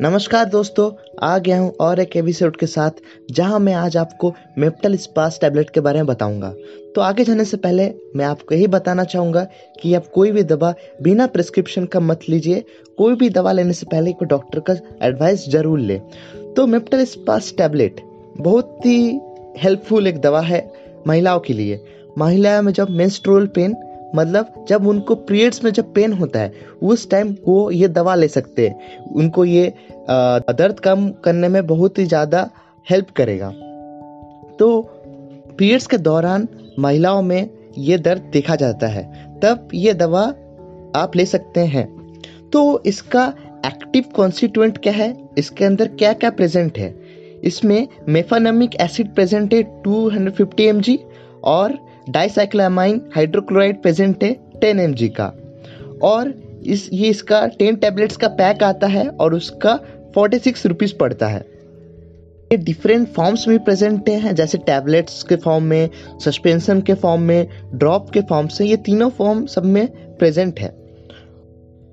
नमस्कार दोस्तों, आ गया हूँ और एक एपिसोड के साथ, जहाँ मैं आज आपको मेप्टल स्पास टैबलेट के बारे में बताऊँगा। तो आगे जाने से पहले, मैं आपको यही बताना चाहूँगा कि आप कोई भी दवा बिना प्रिस्क्रिप्शन का मत लीजिए, कोई भी दवा लेने से पहले कोई डॉक्टर का एडवाइस ज़रूर ले। तो मेप्टल स्पास टैबलेट बहुत ही हेल्पफुल एक दवा है महिलाओं के लिए। महिलाओं में जब मेंस्ट्रुअल पेन मतलब जब उनको पीरियड्स में जब पेन होता है, उस टाइम वो ये दवा ले सकते हैं। उनको ये दर्द कम करने में बहुत ही ज़्यादा हेल्प करेगा। तो पीरियड्स के दौरान महिलाओं में ये दर्द देखा जाता है। तब ये दवा आप ले सकते हैं। तो इसका एक्टिव कॉन्स्टिट्यूएंट क्या है? इसके अंदर क्या क्या प्रेजेंट है? इसमें मेफानमिक एसिड प्रेजेंट है 250 एम और डाइसाइक्लामाइन हाइड्रोक्लोराइड प्रेजेंट है टेन एम का। और इस, ये इसका टेन टैबलेट्स का पैक आता है और उसका फोर्टी सिक्स रुपीज़ पड़ता है। ये डिफरेंट फॉर्म्स में प्रेजेंट हैं, जैसे टैबलेट्स के फॉर्म में, सस्पेंशन के फॉर्म में, ड्रॉप के फॉर्म से, ये तीनों फॉर्म सब में प्रेजेंट है।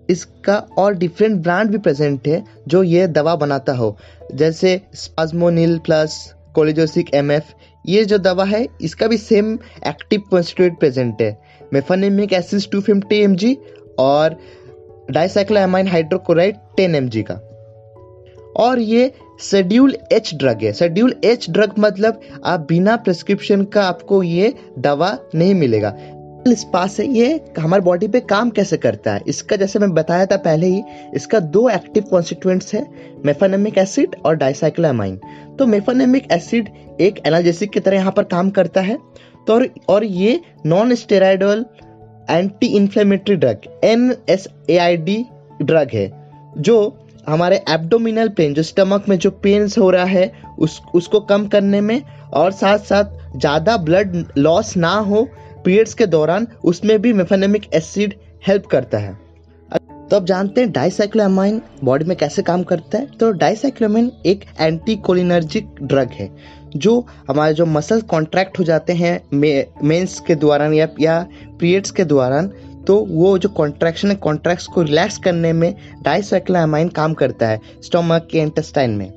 इसका और डिफरेंट ब्रांड भी प्रेजेंट है, जो ये दवा बनाता हो, जैसे स्पाजमोनिल प्लस कोलिजोसिक एम ये जो दवा है, इसका भी सेम एक्टिव कॉन्स्टिट्यूट प्रेजेंट है। Mefenamic acid two fifty M और डाइसाइक्लोमाइन हाइड्रोक्लोराइड टेन एम का। और ये शेड्यूल एच ड्रग है। शेड्यूल एच ड्रग मतलब आप बिना प्रेस्क्रिप्शन का आपको ये दवा नहीं मिलेगा। इस पास से ये हमारे बॉडी पे काम कैसे करता है? इसका जैसे मैं बताया था पहले ही इसका दो एक्टिव कॉन्स्टिट्यूएंट्स है मेफानेमिक एसिड और डाइसाइक्लामाइन तो मेफानेमिक एसिड एक एनाल्जेसिक की तरह यहाँ पर काम करता है। तो और, और ये non steroidal anti inflammatory drug N S A I D drug है जो हमारे एब्डोमिनल पेन जो स्टमक में जो पेन हो रहा है उस उसको कम करने में और साथ साथ ज़्यादा ब्लड लॉस ना हो पीरियड्स के दौरान उसमें भी मेफेनेमिक एसिड हेल्प करता है। तो अब जानते हैं डाइसाइक्लोमाइन बॉडी में कैसे काम करता है? तो डाइसाइक्लोमाइन एक एंटी कोलिनर्जिक ड्रग है, जो हमारे जो मसल कॉन्ट्रैक्ट हो जाते हैं मेंस के दौरान या या पीरियड्स के दौरान तो वो जो कॉन्ट्रैक्शन है कॉन्ट्रैक्ट्स को रिलैक्स करने में डाइसाइक्लोमाइन काम करता है स्टोमक के इंटेस्टाइन में।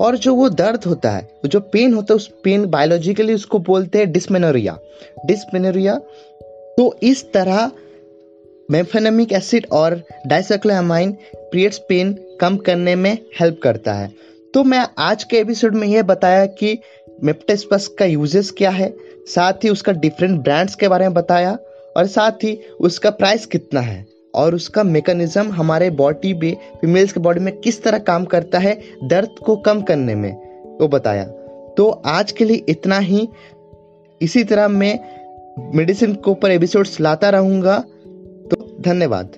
और जो वो दर्द होता है जो पेन होता है, उस पेन बायोलॉजिकली उसको बोलते हैं डिस्मेनोरिया डिस्मेनोरिया तो इस तरह मेफेनेमिक एसिड और डाइसाइक्लोमाइन पीरियड्स पेन कम करने में हेल्प करता है। तो मैं आज के एपिसोड में यह बताया कि मेप्टेस्पस का यूजेस क्या है, साथ ही उसका डिफरेंट ब्रांड्स के बारे में बताया, और साथ ही उसका प्राइस कितना है। और उसका मेकनिज़म हमारे बॉडी में फीमेल्स के बॉडी में किस तरह काम करता है, दर्द को कम करने में, वो बताया। तो आज के लिए इतना ही। इसी तरह मैं मेडिसिन के ऊपर एपिसोड्स लाता रहूँगा। तो धन्यवाद।